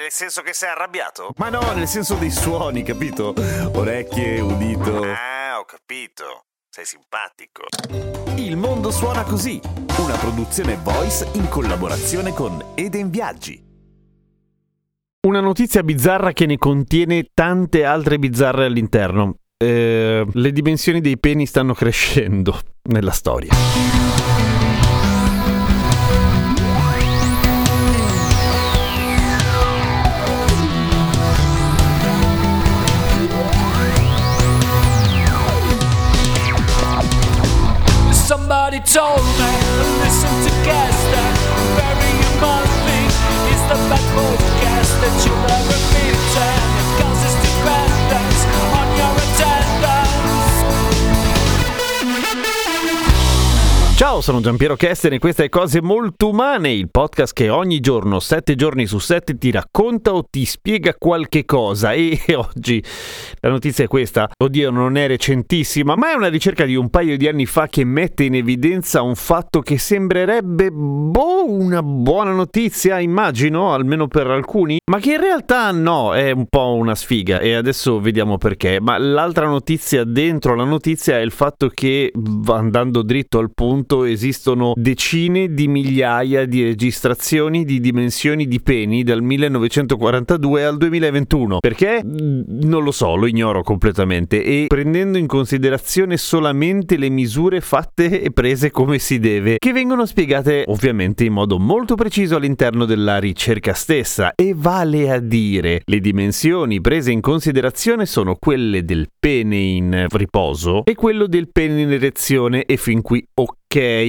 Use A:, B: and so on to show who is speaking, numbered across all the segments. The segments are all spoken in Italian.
A: Nel senso che sei arrabbiato? Ma no, nel senso dei suoni, capito? Orecchie, udito. Ah, ho capito. Sei simpatico. Il mondo suona così, una produzione voice in collaborazione con Eden Viaggi.
B: Una notizia bizzarra che ne contiene tante altre bizzarre all'interno. Eh, le dimensioni dei peni stanno crescendo nella storia.
C: so
B: Ciao, sono Giampiero Kesten e questa è Cose Molto Umane, il podcast che ogni giorno, sette giorni su sette, ti racconta o ti spiega qualche cosa. E oggi la notizia è questa, oddio non è recentissima, ma è una ricerca di un paio di anni fa che mette in evidenza un fatto che sembrerebbe, boh, una buona notizia, immagino, almeno per alcuni, ma che in realtà no, è un po' una sfiga e adesso vediamo perché. Ma l'altra notizia dentro la notizia è il fatto che, andando dritto al punto, esistono decine di migliaia di registrazioni di dimensioni di peni dal 1942 al 2021. Perché? Mm, Non lo so, lo ignoro completamente e prendendo in considerazione solamente le misure fatte e prese come si deve, che vengono spiegate ovviamente in modo molto preciso all'interno della ricerca stessa e vale a dire le dimensioni prese in considerazione sono quelle del pene in riposo e quello del pene in erezione e fin qui ok.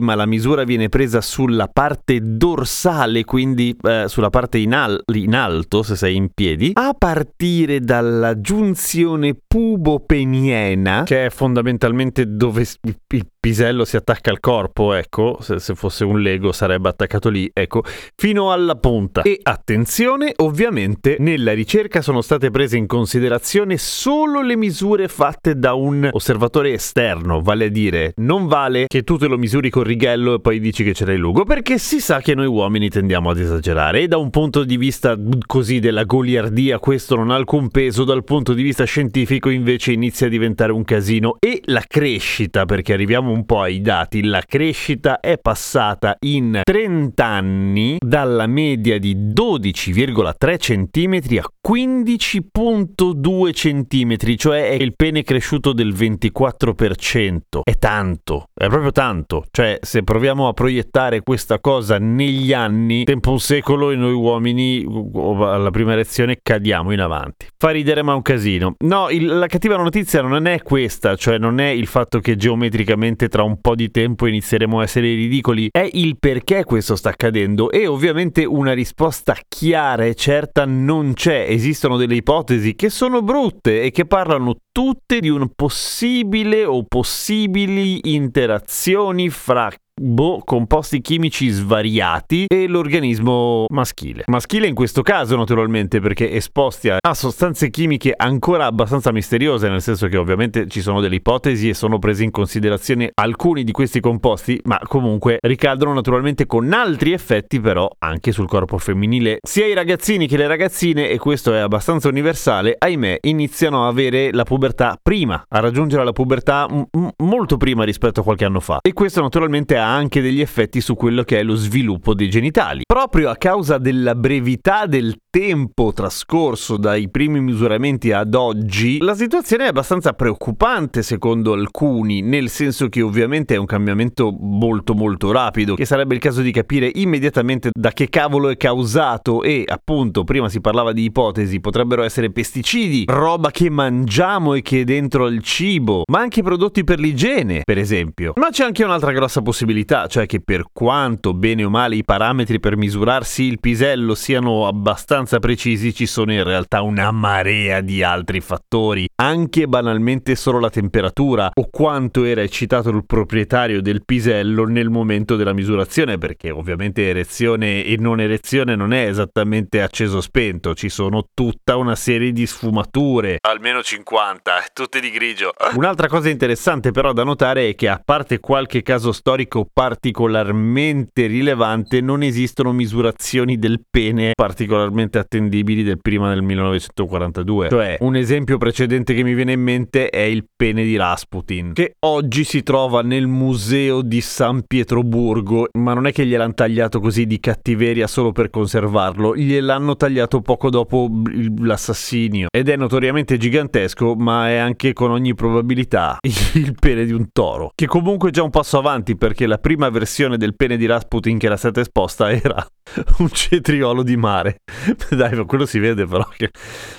B: Ma la misura viene presa sulla parte dorsale, quindi eh, sulla parte in, al- in alto, se sei in piedi, a partire dalla giunzione pubopeniena, che è fondamentalmente dove il pisello si attacca al corpo, ecco, se, se fosse un Lego sarebbe attaccato lì, ecco, fino alla punta. E attenzione, ovviamente nella ricerca sono state prese in considerazione solo le misure fatte da un osservatore esterno, vale a dire, non vale che tu te lo misuri col righello e poi dici che ce l'hai lungo, perché si sa che noi uomini tendiamo ad esagerare e da un punto di vista così della goliardia questo non ha alcun peso, dal punto di vista scientifico invece inizia a diventare un casino e la crescita, perché arriviamo un po' ai dati, la crescita è passata in 30 anni dalla media di 12,3 cm a 15,2 cm, cioè è il pene cresciuto del 24%. È tanto, è proprio tanto. Cioè, se proviamo a proiettare questa cosa negli anni, tempo un secolo e noi uomini alla prima elezione cadiamo in avanti. Fa ridere ma è un casino. No, il- la cattiva notizia non è questa, cioè non è il fatto che geometricamente tra un po' di tempo inizieremo a essere ridicoli, è il perché questo sta accadendo e ovviamente una risposta chiara e certa non c'è. Esistono delle ipotesi che sono brutte e che parlano tutte di un possibile o possibili interazioni fra boh, composti chimici svariati e l'organismo maschile. Maschile in questo caso naturalmente perché esposti a sostanze chimiche ancora abbastanza misteriose, nel senso che ovviamente ci sono delle ipotesi e sono presi in considerazione alcuni di questi composti, ma comunque ricadono naturalmente con altri effetti però anche sul corpo femminile. Sia i ragazzini che le ragazzine, e questo è abbastanza universale, ahimè, iniziano a avere la pubertà prima, a raggiungere la pubertà m- molto prima rispetto a qualche anno fa. E questo naturalmente ha anche degli effetti su quello che è lo sviluppo dei genitali. Proprio a causa della brevità del tempo trascorso dai primi misuramenti ad oggi, la situazione è abbastanza preoccupante secondo alcuni, nel senso che ovviamente è un cambiamento molto molto rapido, che sarebbe il caso di capire immediatamente da che cavolo è causato e appunto prima si parlava di ipotesi, potrebbero essere pesticidi, roba che mangiamo e che è dentro al cibo, ma anche prodotti per l'igiene, per esempio. Ma c'è anche un'altra grossa possibilità, cioè che per quanto bene o male i parametri per misurarsi il pisello siano abbastanza abbastanza precisi ci sono in realtà una marea di altri fattori, anche banalmente solo la temperatura o quanto era eccitato il proprietario del pisello nel momento della misurazione, perché ovviamente erezione e non erezione non è esattamente acceso spento, ci sono tutta una serie di sfumature, almeno 50, tutte di grigio. Un'altra cosa interessante però da notare è che a parte qualche caso storico particolarmente rilevante non esistono misurazioni del pene particolarmente attendibili del prima del 1942. Cioè, un esempio precedente che mi viene in mente è il pene di Rasputin, che oggi si trova nel museo di San Pietroburgo, ma non è che gliel'hanno tagliato così di cattiveria solo per conservarlo, gliel'hanno tagliato poco dopo l'assassinio ed è notoriamente gigantesco, ma è anche con ogni probabilità il pene di un toro, che comunque è già un passo avanti perché la prima versione del pene di Rasputin che era stata esposta era un cetriolo di mare. Dai, quello si vede però che...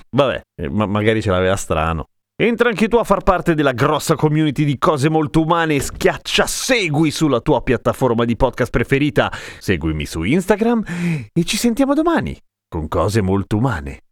B: Vabbè, eh, ma magari ce l'aveva strano. Entra anche tu a far parte della grossa community di cose molto umane e schiaccia segui sulla tua piattaforma di podcast preferita. Seguimi su Instagram e ci sentiamo domani con cose molto umane.